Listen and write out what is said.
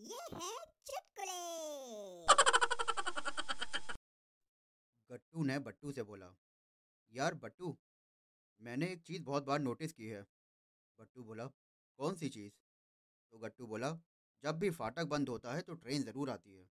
ये है चुटकुले। गट्टू ने बट्टू से बोला, यार बट्टू, मैंने एक चीज़ बहुत बार नोटिस की है। बट्टू बोला, कौन सी चीज़? तो गट्टू बोला, जब भी फाटक बंद होता है तो ट्रेन ज़रूर आती है।